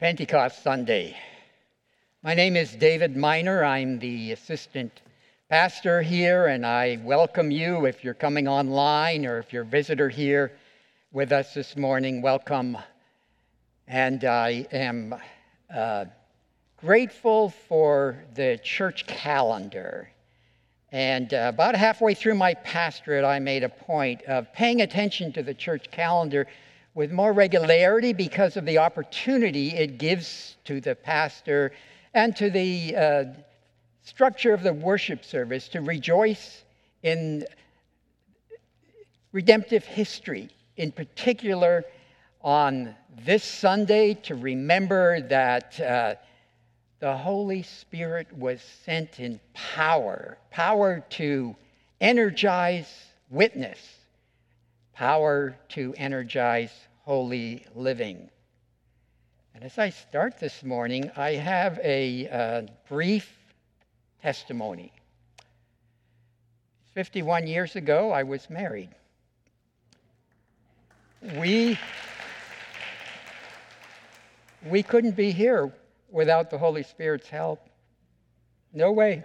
Pentecost Sunday. My name is David Miner. I'm the assistant pastor here, and I welcome you if you're coming online or if you're a visitor here with us this morning. Welcome. And I am uh, grateful for the church calendar. And uh, about halfway through my pastorate, I made a point of paying attention to the church calendar with more regularity because of the opportunity it gives to the pastor and to the uh, structure of the worship service to rejoice in redemptive history, in particular on this Sunday, to remember that uh, the Holy Spirit was sent in power power to energize witness power to energize holy living. And as I start this morning, I have a uh, brief testimony. 51 years ago, I was married. We, we couldn't be here without the Holy Spirit's help. No way.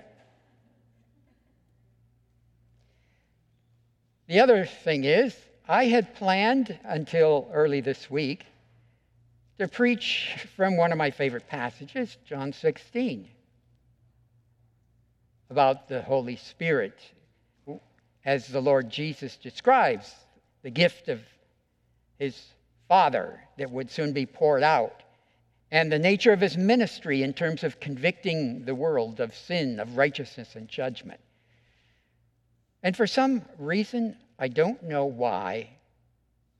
The other thing is, I had planned until early this week to preach from one of my favorite passages, John 16, about the Holy Spirit, as the Lord Jesus describes the gift of his Father that would soon be poured out, and the nature of his ministry in terms of convicting the world of sin, of righteousness, and judgment. And for some reason, I don't know why.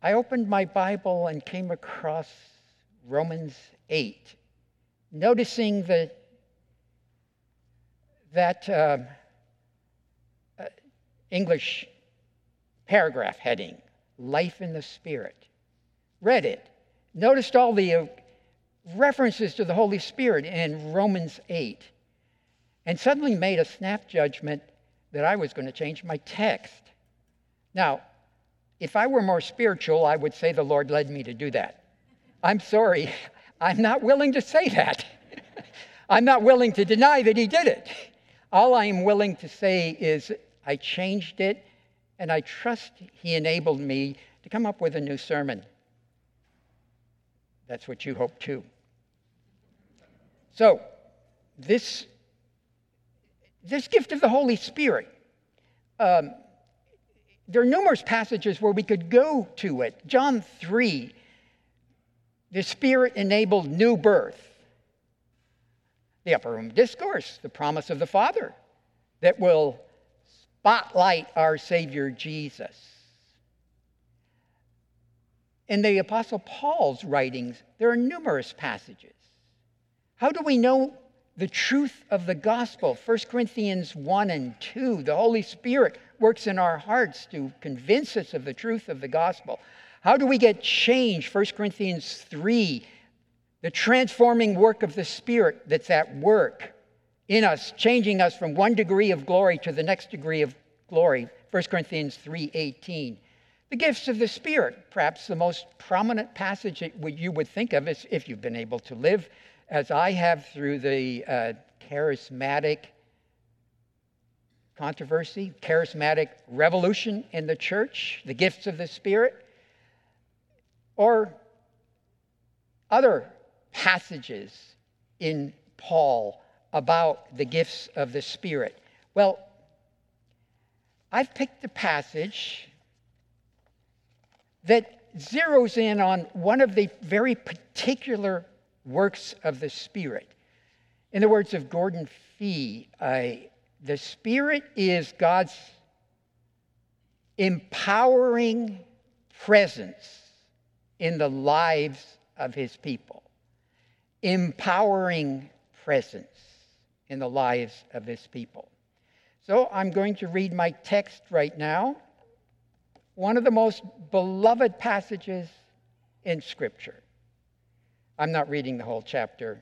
I opened my Bible and came across Romans 8, noticing that, that uh, uh, English paragraph heading, Life in the Spirit. Read it. Noticed all the uh, references to the Holy Spirit in Romans 8, and suddenly made a snap judgment that I was going to change my text. Now, if I were more spiritual, I would say the Lord led me to do that. I'm sorry, I'm not willing to say that. I'm not willing to deny that He did it. All I am willing to say is I changed it, and I trust He enabled me to come up with a new sermon. That's what you hope too. So, this, this gift of the Holy Spirit. Um, there are numerous passages where we could go to it. John 3, the Spirit enabled new birth. The Upper Room Discourse, the promise of the Father that will spotlight our Savior Jesus. In the Apostle Paul's writings, there are numerous passages. How do we know the truth of the gospel? 1 Corinthians 1 and 2, the Holy Spirit works in our hearts to convince us of the truth of the gospel. How do we get change? 1 Corinthians 3, the transforming work of the Spirit that's at work in us, changing us from one degree of glory to the next degree of glory. 1 Corinthians 3:18. The gifts of the Spirit, perhaps the most prominent passage that you would think of is if you've been able to live as I have through the uh, charismatic controversy, charismatic revolution in the church, the gifts of the Spirit, or other passages in Paul about the gifts of the Spirit. Well, I've picked a passage that zeroes in on one of the very particular works of the Spirit. In the words of Gordon Fee, I the Spirit is God's empowering presence in the lives of His people. Empowering presence in the lives of His people. So I'm going to read my text right now. One of the most beloved passages in Scripture. I'm not reading the whole chapter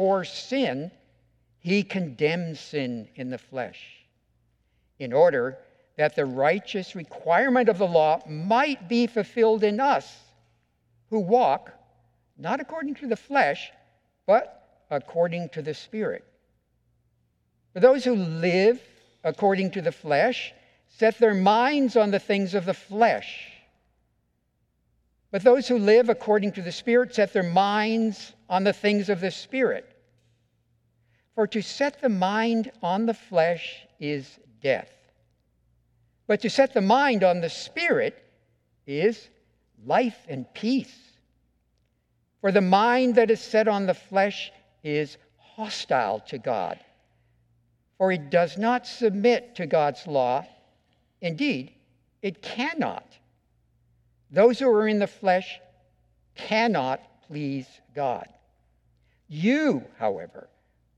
for sin, he condemns sin in the flesh, in order that the righteous requirement of the law might be fulfilled in us who walk not according to the flesh, but according to the Spirit. For those who live according to the flesh set their minds on the things of the flesh but those who live according to the Spirit set their minds on the things of the Spirit. For to set the mind on the flesh is death. But to set the mind on the Spirit is life and peace. For the mind that is set on the flesh is hostile to God, for it does not submit to God's law. Indeed, it cannot. Those who are in the flesh cannot please God. You, however,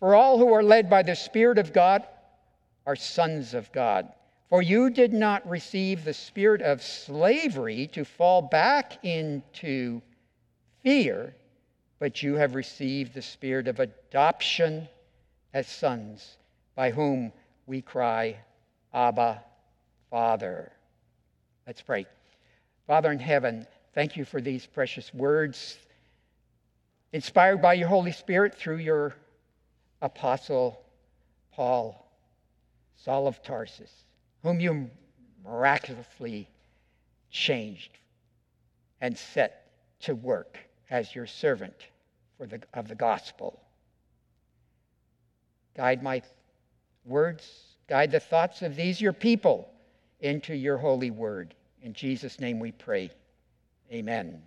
For all who are led by the Spirit of God are sons of God. For you did not receive the spirit of slavery to fall back into fear, but you have received the spirit of adoption as sons, by whom we cry, Abba, Father. Let's pray. Father in heaven, thank you for these precious words, inspired by your Holy Spirit through your apostle Paul, Saul of Tarsus, whom you miraculously changed and set to work as your servant for the, of the gospel. Guide my words, guide the thoughts of these your people into your holy word. In Jesus' name we pray. Amen.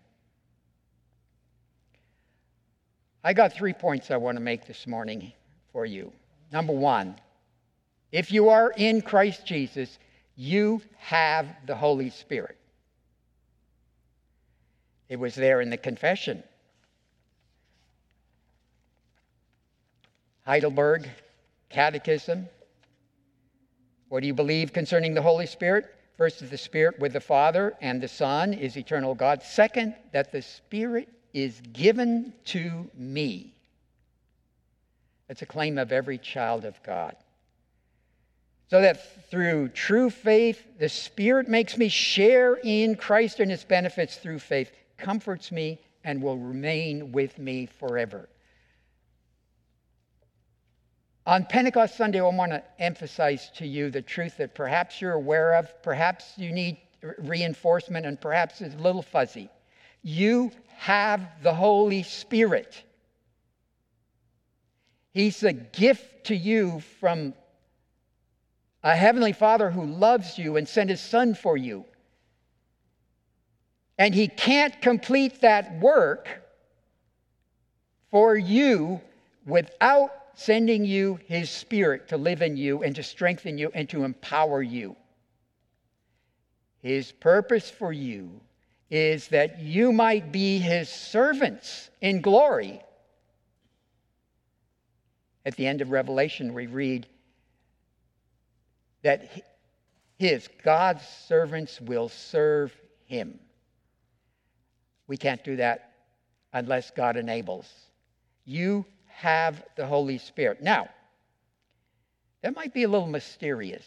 I got three points I want to make this morning for you. Number one, if you are in Christ Jesus, you have the Holy Spirit. It was there in the confession. Heidelberg Catechism. What do you believe concerning the Holy Spirit? First, that the Spirit with the Father and the Son is eternal God. Second, that the Spirit is given to me. That's a claim of every child of God. So that through true faith, the Spirit makes me share in Christ and his benefits through faith, comforts me, and will remain with me forever. On Pentecost Sunday, I want to emphasize to you the truth that perhaps you're aware of, perhaps you need reinforcement, and perhaps it's a little fuzzy. You have the Holy Spirit. He's a gift to you from a Heavenly Father who loves you and sent His Son for you. And He can't complete that work for you without sending you his spirit to live in you and to strengthen you and to empower you. His purpose for you is that you might be his servants in glory. At the end of Revelation, we read that his, God's servants, will serve him. We can't do that unless God enables. You have the Holy Spirit. Now, that might be a little mysterious.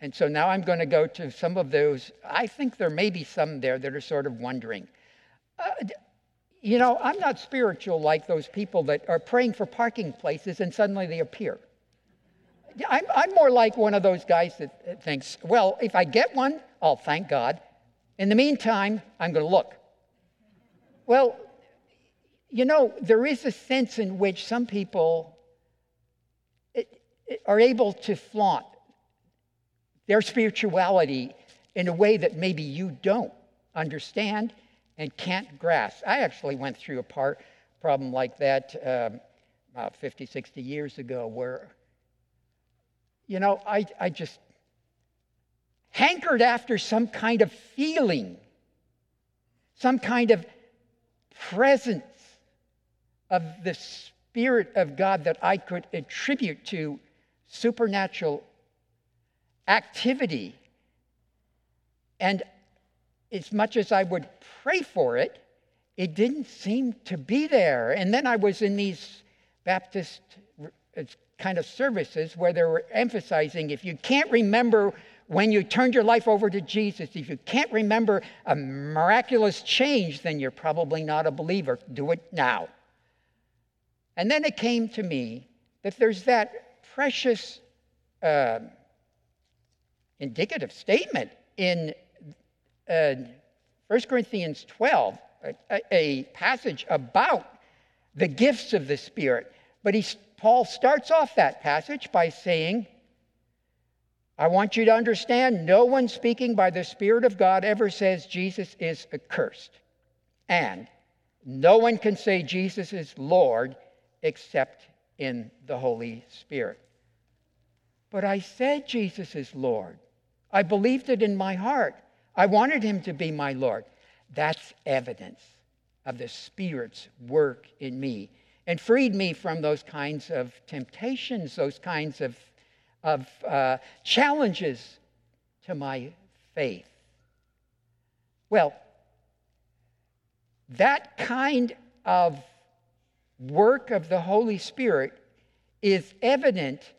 And so now I'm going to go to some of those. I think there may be some there that are sort of wondering. Uh, you know, I'm not spiritual like those people that are praying for parking places and suddenly they appear. I'm, I'm more like one of those guys that thinks, well, if I get one, I'll thank God. In the meantime, I'm going to look. Well, you know, there is a sense in which some people are able to flaunt their spirituality in a way that maybe you don't understand and can't grasp. I actually went through a part, problem like that um, about 50, 60 years ago where, you know, I, I just hankered after some kind of feeling, some kind of presence of the Spirit of God that I could attribute to supernatural activity. And as much as I would pray for it, it didn't seem to be there. And then I was in these Baptist uh, kind of services where they were emphasizing if you can't remember when you turned your life over to Jesus, if you can't remember a miraculous change, then you're probably not a believer. Do it now. And then it came to me that there's that precious uh, indicative statement in uh, 1 Corinthians 12, a, a, passage about the gifts of the Spirit. But he, Paul starts off that passage by saying, I want you to understand no one speaking by the Spirit of God ever says Jesus is accursed. And no one can say Jesus is Lord except in the Holy Spirit. But I said Jesus is Lord. I believed it in my heart. I wanted him to be my Lord. That's evidence of the Spirit's work in me and freed me from those kinds of temptations, those kinds of of uh, challenges to my faith. Well, that kind of work of the Holy Spirit is evident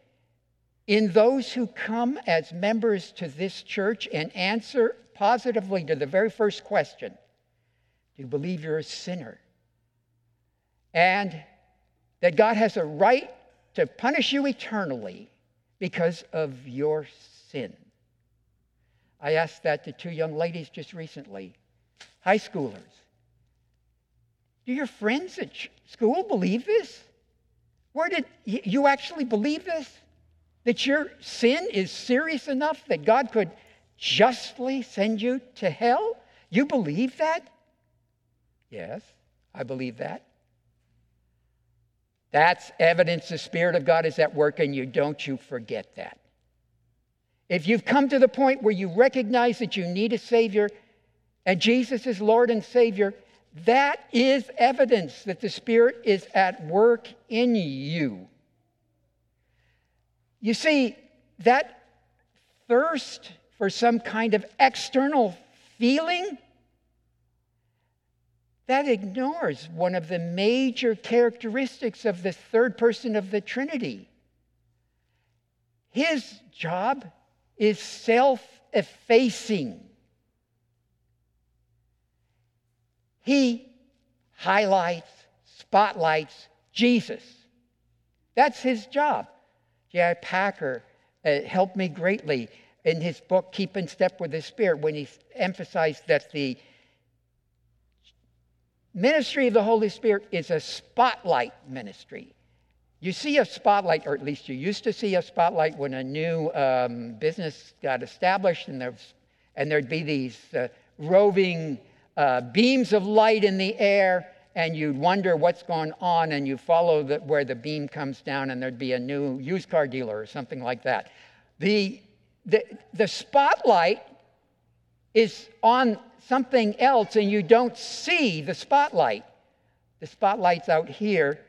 in those who come as members to this church and answer positively to the very first question Do you believe you're a sinner? And that God has a right to punish you eternally because of your sin. I asked that to two young ladies just recently, high schoolers. Do your friends at school believe this? Where did you actually believe this? That your sin is serious enough that God could justly send you to hell? You believe that? Yes, I believe that. That's evidence the Spirit of God is at work in you. Don't you forget that. If you've come to the point where you recognize that you need a Savior and Jesus is Lord and Savior, that is evidence that the Spirit is at work in you. You see, that thirst for some kind of external feeling that ignores one of the major characteristics of the third person of the Trinity. His job is self effacing. He highlights, spotlights Jesus. That's his job. J.I. Packer uh, helped me greatly in his book, Keep in Step with the Spirit, when he emphasized that the ministry of the Holy Spirit is a spotlight ministry. You see a spotlight, or at least you used to see a spotlight when a new um, business got established, and, there's, and there'd be these uh, roving uh, beams of light in the air, and you'd wonder what's going on, and you follow the, where the beam comes down, and there'd be a new used car dealer or something like that. The, the, the spotlight is on something else and you don't see the spotlight. The spotlight's out here.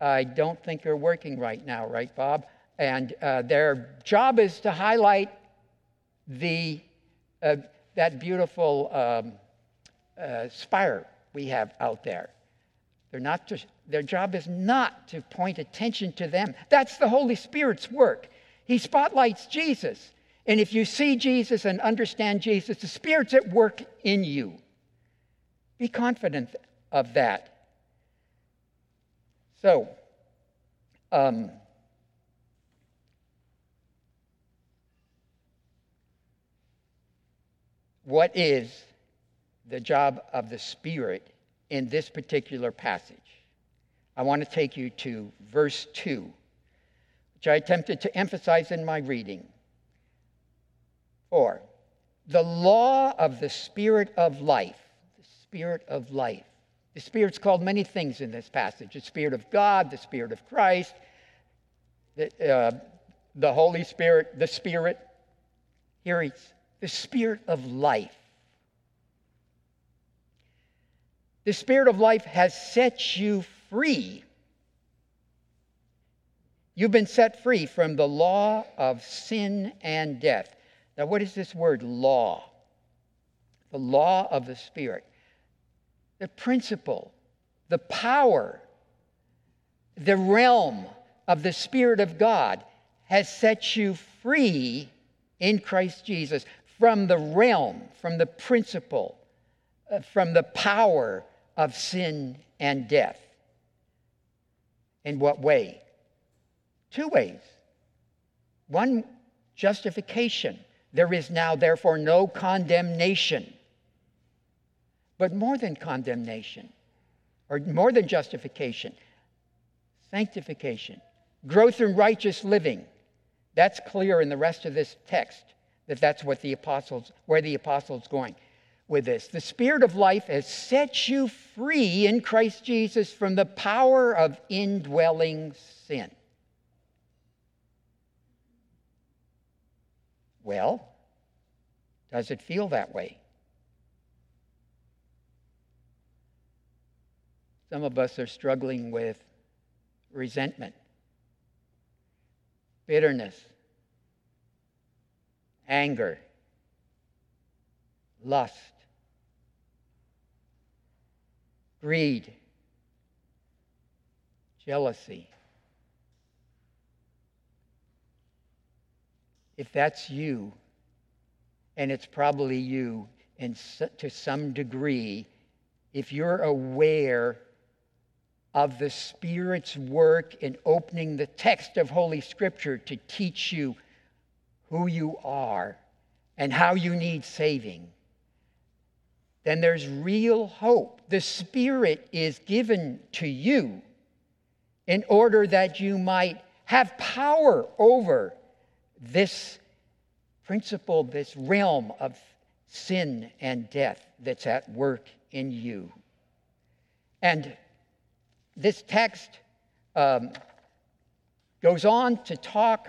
I don't think are working right now, right, Bob? And uh, their job is to highlight the, uh, that beautiful um, uh, spire we have out there. They're not to, their job is not to point attention to them. That's the Holy Spirit's work. He spotlights Jesus. And if you see Jesus and understand Jesus, the Spirit's at work in you. Be confident of that. So, um, what is the job of the Spirit in this particular passage? I want to take you to verse 2, which I attempted to emphasize in my reading. For the law of the Spirit of life, the Spirit of life. The Spirit's called many things in this passage the Spirit of God, the Spirit of Christ, the, uh, the Holy Spirit, the Spirit. Here it's the Spirit of life. The Spirit of life has set you free. You've been set free from the law of sin and death. Now, what is this word law? The law of the Spirit. The principle, the power, the realm of the Spirit of God has set you free in Christ Jesus from the realm, from the principle, uh, from the power of sin and death. In what way? Two ways. One, justification. There is now, therefore, no condemnation. But more than condemnation, or more than justification, sanctification, growth in righteous living. That's clear in the rest of this text that that's what the apostles, where the apostles going with this. The Spirit of life has set you free in Christ Jesus from the power of indwelling sin. Well, does it feel that way? Some of us are struggling with resentment, bitterness, anger, lust, greed, jealousy. If that's you, and it's probably you in, to some degree, if you're aware of the Spirit's work in opening the text of Holy Scripture to teach you who you are and how you need saving, then there's real hope. The Spirit is given to you in order that you might have power over this principle, this realm of sin and death that's at work in you. And this text um, goes on to talk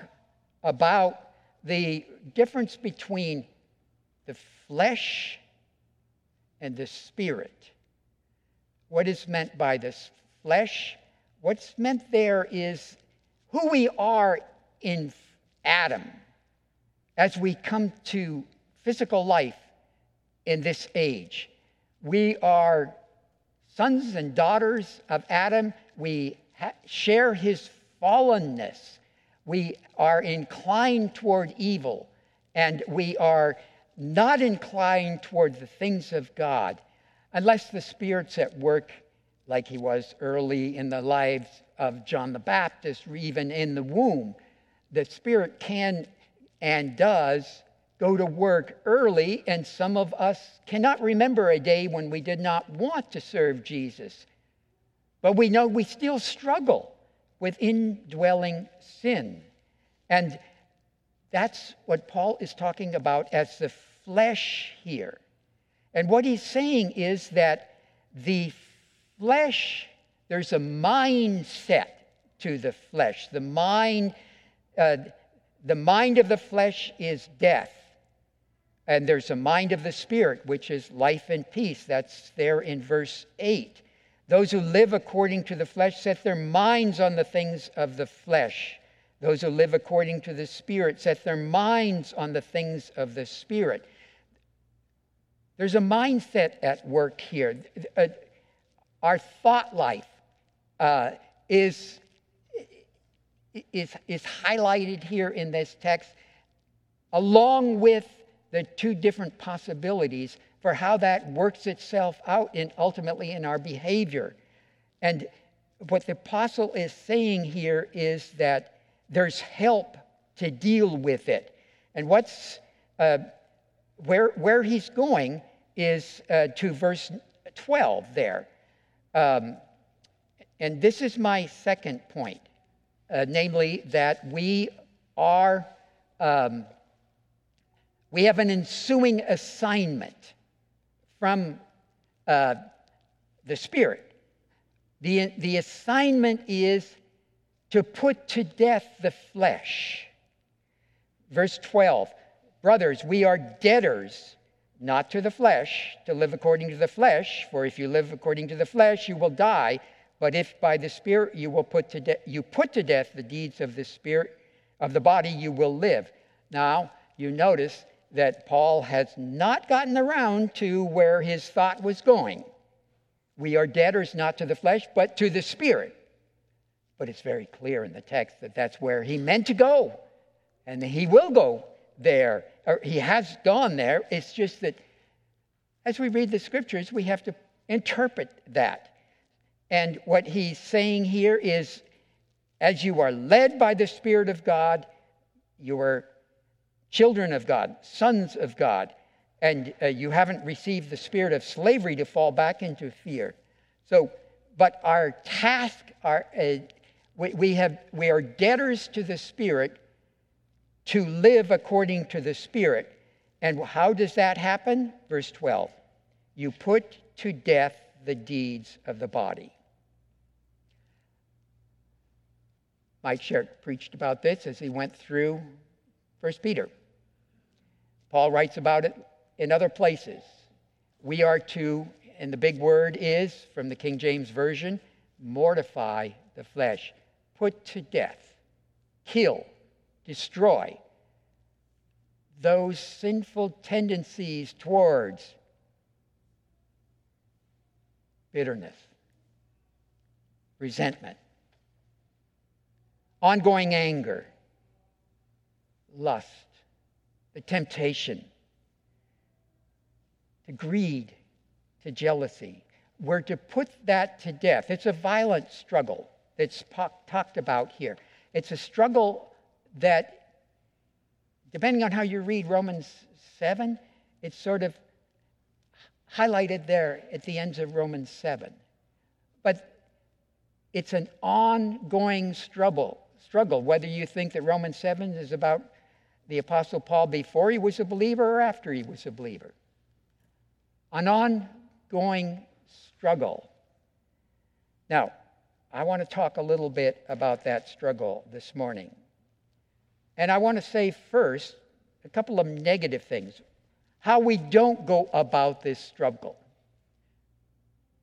about the difference between the flesh and the spirit. What is meant by this flesh? What's meant there is who we are in Adam as we come to physical life in this age. We are sons and daughters of Adam. We ha- share his fallenness we are inclined toward evil and we are not inclined toward the things of God unless the Spirit's at work like he was early in the lives of John the Baptist, or even in the womb. The Spirit can and does go to work early, and some of us cannot remember a day when we did not want to serve Jesus. But we know we still struggle with indwelling sin. And that's what Paul is talking about as the flesh here. And what he's saying is that the flesh, there's a mindset to the flesh. The mind, uh, the mind of the flesh is death. And there's a mind of the spirit, which is life and peace. That's there in verse 8. Those who live according to the flesh set their minds on the things of the flesh. Those who live according to the Spirit set their minds on the things of the Spirit. There's a mindset at work here. Uh, our thought life, uh, is, is, is highlighted here in this text, along with the two different possibilities for how that works itself out in ultimately in our behavior. And what the apostle is saying here is that there's help to deal with it. And what's uh, where where he's going is uh, to verse 12 there. Um, and this is my second point, uh, namely that we are um, we have an ensuing assignment from uh, the Spirit. The, the assignment is to put to death the flesh. Verse 12 Brothers, we are debtors, not to the flesh, to live according to the flesh, for if you live according to the flesh, you will die. But if by the Spirit you will put to de- you put to death the deeds of the Spirit of the body, you will live. Now, you notice that Paul has not gotten around to where his thought was going. We are debtors not to the flesh, but to the Spirit. But it's very clear in the text that that's where he meant to go. And he will go there, or he has gone there. It's just that as we read the scriptures, we have to interpret that. And what he's saying here is as you are led by the Spirit of God, you are children of God, sons of God, and uh, you haven't received the spirit of slavery to fall back into fear. So, but our task, our, uh, we, we, have, we are debtors to the Spirit to live according to the Spirit. And how does that happen? Verse 12 You put to death the deeds of the body. Mike Sherrick preached about this as he went through 1 Peter. Paul writes about it in other places. We are to, and the big word is from the King James Version, mortify the flesh, put to death, kill, destroy those sinful tendencies towards bitterness, resentment, ongoing anger, lust, the temptation, to greed, to jealousy. We're to put that to death. It's a violent struggle that's talked about here. It's a struggle that, depending on how you read Romans 7, it's sort of highlighted there at the ends of Romans 7. But it's an ongoing struggle, struggle, whether you think that Romans 7 is about the Apostle Paul before he was a believer or after he was a believer. An ongoing struggle. Now, I want to talk a little bit about that struggle this morning. And I want to say first a couple of negative things. How we don't go about this struggle.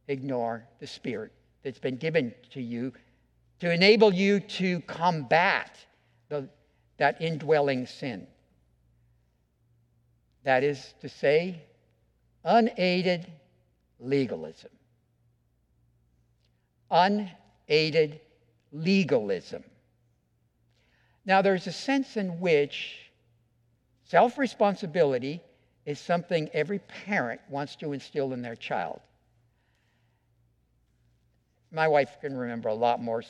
Ignore the Spirit that's been given to you to enable you to combat the that indwelling sin. That is to say, unaided legalism. Unaided legalism. Now, there's a sense in which self responsibility is something every parent wants to instill in their child. My wife can remember a lot more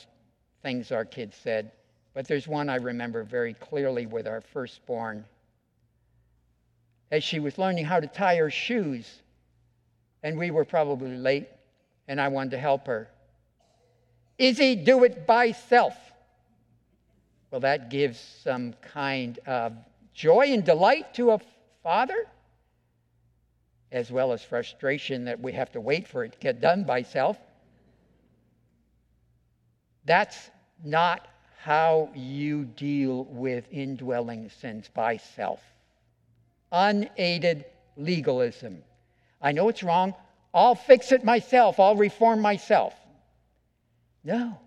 things our kids said but there's one I remember very clearly with our firstborn. As she was learning how to tie her shoes, and we were probably late, and I wanted to help her. Izzy, do it by self. Well, that gives some kind of joy and delight to a father, as well as frustration that we have to wait for it to get done by self. That's not how you deal with indwelling sins by self. Unaided legalism. I know it's wrong. I'll fix it myself. I'll reform myself. No.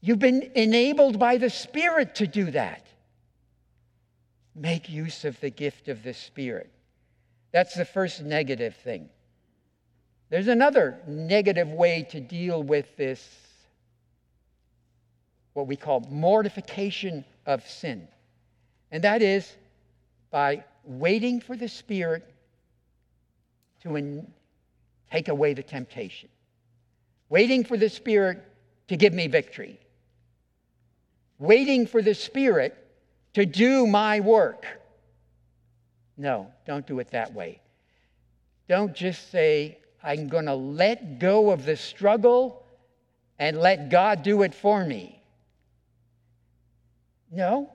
You've been enabled by the Spirit to do that. Make use of the gift of the Spirit. That's the first negative thing. There's another negative way to deal with this, what we call mortification of sin. And that is by waiting for the Spirit to in, take away the temptation, waiting for the Spirit to give me victory, waiting for the Spirit to do my work. No, don't do it that way. Don't just say, I'm going to let go of the struggle and let God do it for me. No.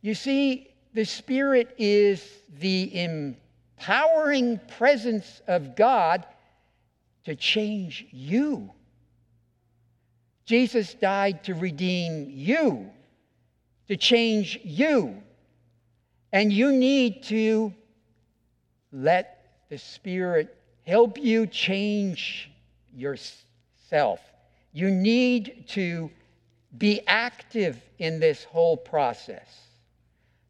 You see, the Spirit is the empowering presence of God to change you. Jesus died to redeem you, to change you. And you need to let the Spirit help you change yourself. You need to be active in this whole process.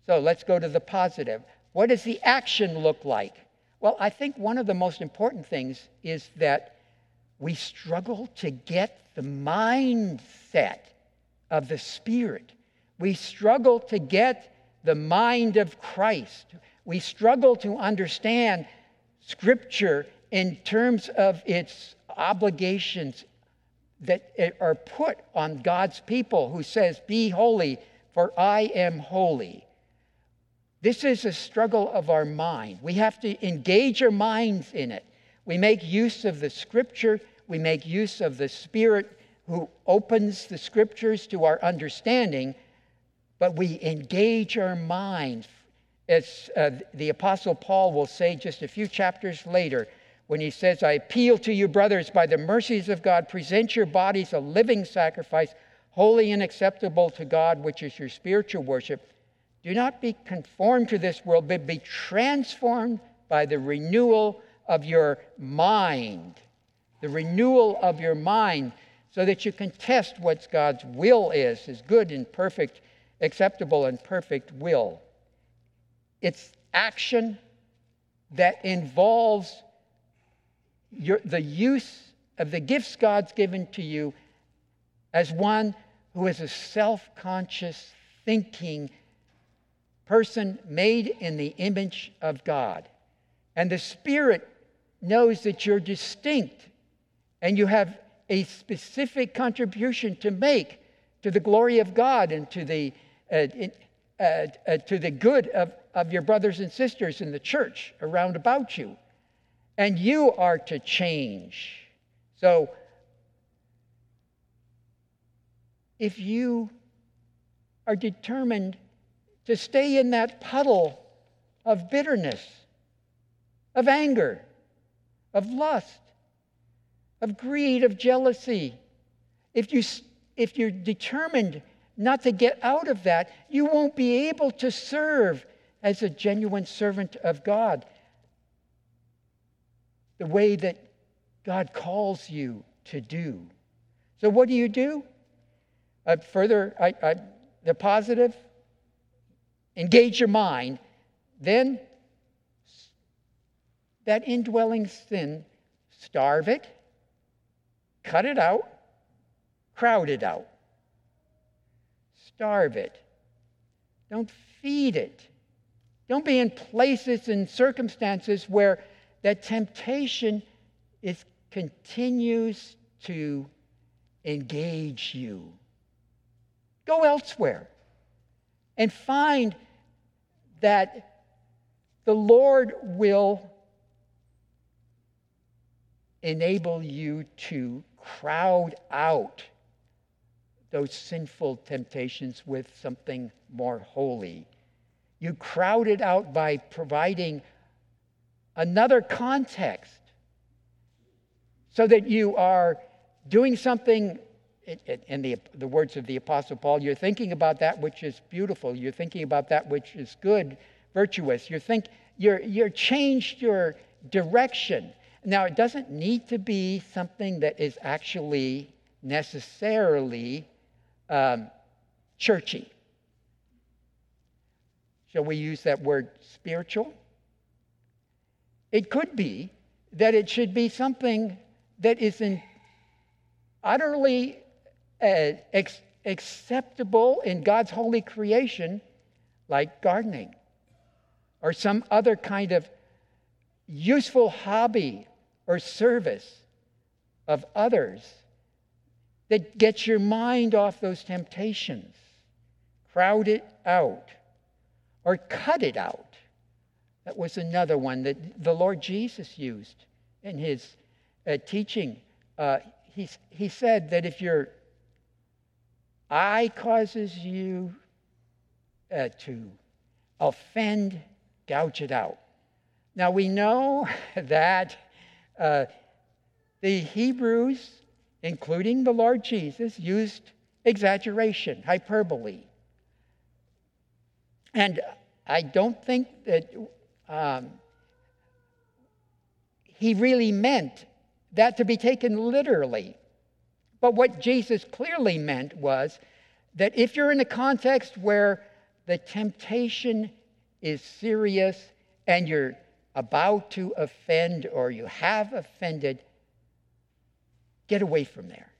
So let's go to the positive. What does the action look like? Well, I think one of the most important things is that we struggle to get the mindset of the Spirit. We struggle to get the mind of Christ. We struggle to understand Scripture in terms of its obligations that are put on God's people who says, Be holy, for I am holy. This is a struggle of our mind. We have to engage our minds in it. We make use of the scripture, we make use of the Spirit who opens the scriptures to our understanding, but we engage our minds. As uh, the Apostle Paul will say just a few chapters later, when he says, I appeal to you, brothers, by the mercies of God, present your bodies a living sacrifice, holy and acceptable to God, which is your spiritual worship. Do not be conformed to this world, but be transformed by the renewal of your mind. The renewal of your mind, so that you can test what God's will is, his good and perfect, acceptable and perfect will. It's action that involves your, the use of the gifts God's given to you as one who is a self conscious, thinking person made in the image of God. And the Spirit knows that you're distinct and you have a specific contribution to make to the glory of God and to the, uh, uh, uh, to the good of, of your brothers and sisters in the church around about you and you are to change. So, if you are determined to stay in that puddle of bitterness, of anger, of lust, of greed, of jealousy, if, you, if you're determined not to get out of that, you won't be able to serve as a genuine servant of God the way that God calls you to do. So, what do you do? Uh, further, I, I, the positive, engage your mind. Then, that indwelling sin, starve it, cut it out, crowd it out. Starve it. Don't feed it. Don't be in places and circumstances where that temptation is, continues to engage you. Go elsewhere and find that the Lord will enable you to crowd out those sinful temptations with something more holy. You crowd it out by providing another context so that you are doing something in the, the words of the apostle paul you're thinking about that which is beautiful. You're thinking about that which is good virtuous. You're think you're you're changed your direction. Now it doesn't need to be something that is actually necessarily um, churchy. Shall we use that word spiritual it could be that it should be something that is utterly uh, ex- acceptable in God's holy creation, like gardening or some other kind of useful hobby or service of others that gets your mind off those temptations. Crowd it out or cut it out. That was another one that the Lord Jesus used in his uh, teaching. Uh, he, he said that if your eye causes you uh, to offend, gouge it out. Now we know that uh, the Hebrews, including the Lord Jesus, used exaggeration, hyperbole. And I don't think that um, he really meant that to be taken literally. But what Jesus clearly meant was that if you're in a context where the temptation is serious and you're about to offend or you have offended, get away from there.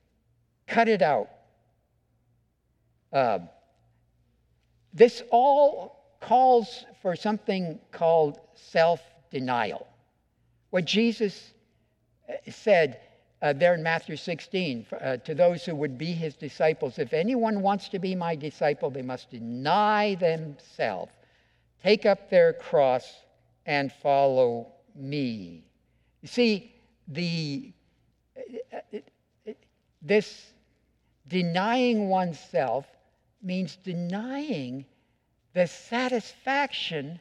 Cut it out. Uh, this all calls for something called self denial. What Jesus uh, said uh, there in Matthew 16 uh, to those who would be his disciples if anyone wants to be my disciple, they must deny themselves, take up their cross, and follow me. You see, the, uh, uh, this denying oneself means denying the satisfaction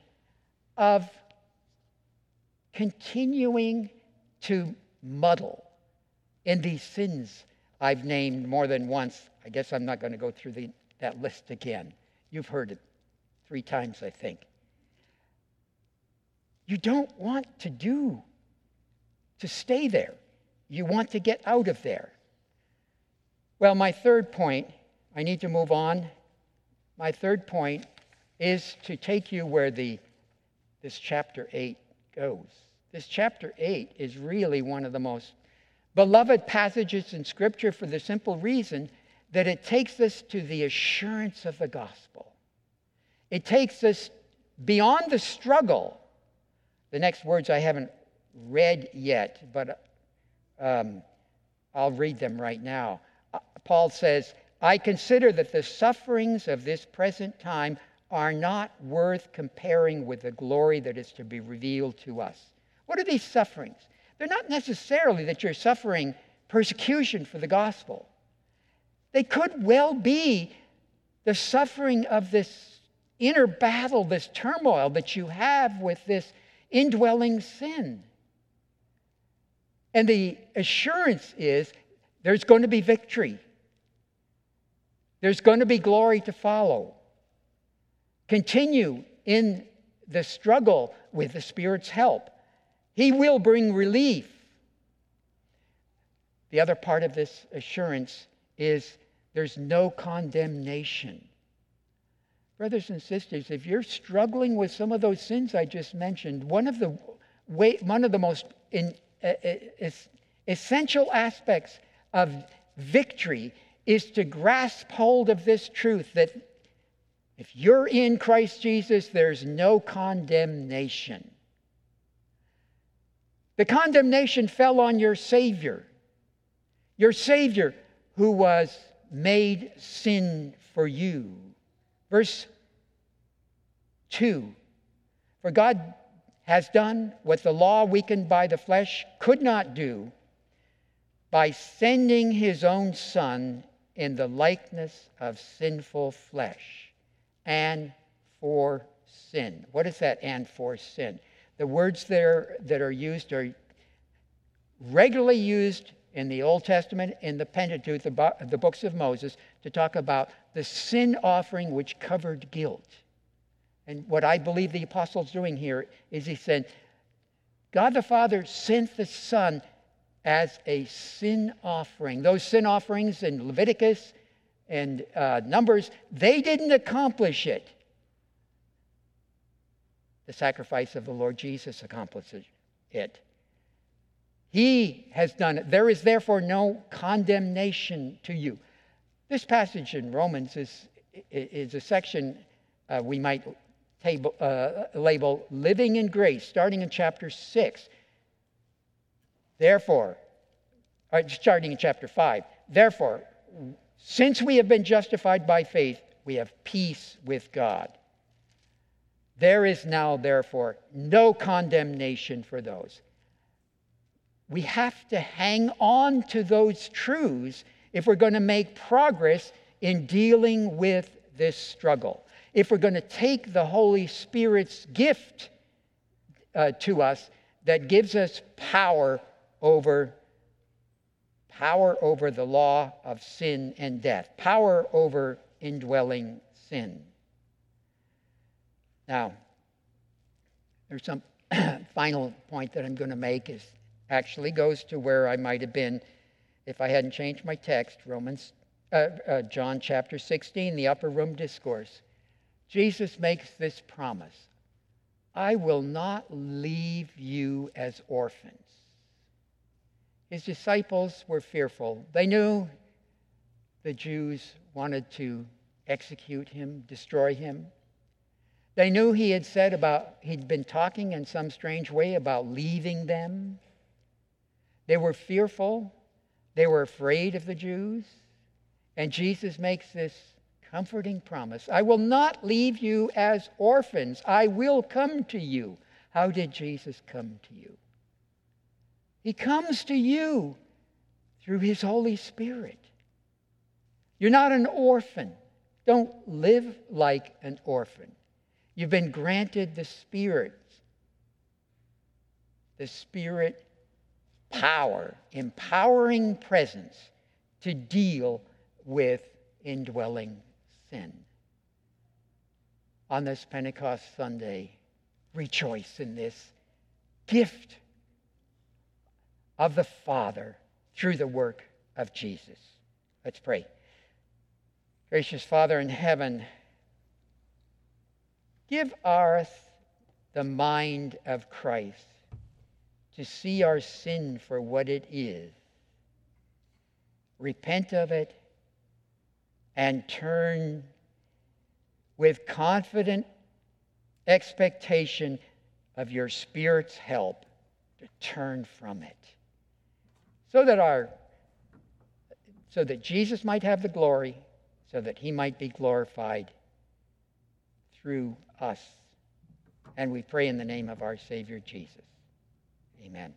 of continuing to muddle in these sins I've named more than once. I guess I'm not going to go through the, that list again. You've heard it three times, I think. You don't want to do, to stay there. You want to get out of there. Well, my third point, I need to move on. My third point is to take you where the, this chapter 8 goes. This chapter 8 is really one of the most beloved passages in Scripture for the simple reason that it takes us to the assurance of the gospel. It takes us beyond the struggle. The next words I haven't read yet, but um, I'll read them right now. Uh, Paul says, I consider that the sufferings of this present time are not worth comparing with the glory that is to be revealed to us. What are these sufferings? They're not necessarily that you're suffering persecution for the gospel. They could well be the suffering of this inner battle, this turmoil that you have with this indwelling sin. And the assurance is there's going to be victory, there's going to be glory to follow. Continue in the struggle with the Spirit's help. He will bring relief. The other part of this assurance is there's no condemnation. Brothers and sisters, if you're struggling with some of those sins I just mentioned, one of the, way, one of the most in, uh, essential aspects of victory is to grasp hold of this truth that if you're in Christ Jesus, there's no condemnation. The condemnation fell on your Savior, your Savior who was made sin for you. Verse 2 For God has done what the law weakened by the flesh could not do by sending his own Son in the likeness of sinful flesh and for sin. What is that and for sin? The words there that are used are regularly used in the Old Testament, in the Pentateuch, the, the books of Moses, to talk about the sin offering which covered guilt. And what I believe the apostle's doing here is he said, God the Father sent the Son as a sin offering. Those sin offerings in Leviticus and uh, Numbers, they didn't accomplish it. The sacrifice of the Lord Jesus accomplishes it. He has done it. There is therefore no condemnation to you. This passage in Romans is, is a section uh, we might table, uh, label Living in Grace, starting in chapter 6. Therefore, starting in chapter 5. Therefore, since we have been justified by faith, we have peace with God. There is now, therefore, no condemnation for those. We have to hang on to those truths if we're going to make progress in dealing with this struggle. If we're going to take the Holy Spirit's gift uh, to us that gives us power over power over the law of sin and death, power over indwelling sin. Now, there's some final point that I'm going to make is actually goes to where I might have been if I hadn't changed my text, Romans uh, uh, John chapter 16, the upper room discourse. Jesus makes this promise I will not leave you as orphans. His disciples were fearful. They knew the Jews wanted to execute him, destroy him. They knew he had said about, he'd been talking in some strange way about leaving them. They were fearful. They were afraid of the Jews. And Jesus makes this comforting promise I will not leave you as orphans, I will come to you. How did Jesus come to you? He comes to you through His Holy Spirit. You're not an orphan. Don't live like an orphan. You've been granted the Spirit, the Spirit power, empowering presence to deal with indwelling sin. On this Pentecost Sunday, rejoice in this gift of the Father through the work of Jesus. Let's pray. Gracious Father in heaven, give us the mind of Christ to see our sin for what it is, repent of it, and turn with confident expectation of your Spirit's help to turn from it. So that our so that Jesus might have the glory, so that he might be glorified through us. And we pray in the name of our Savior Jesus. Amen.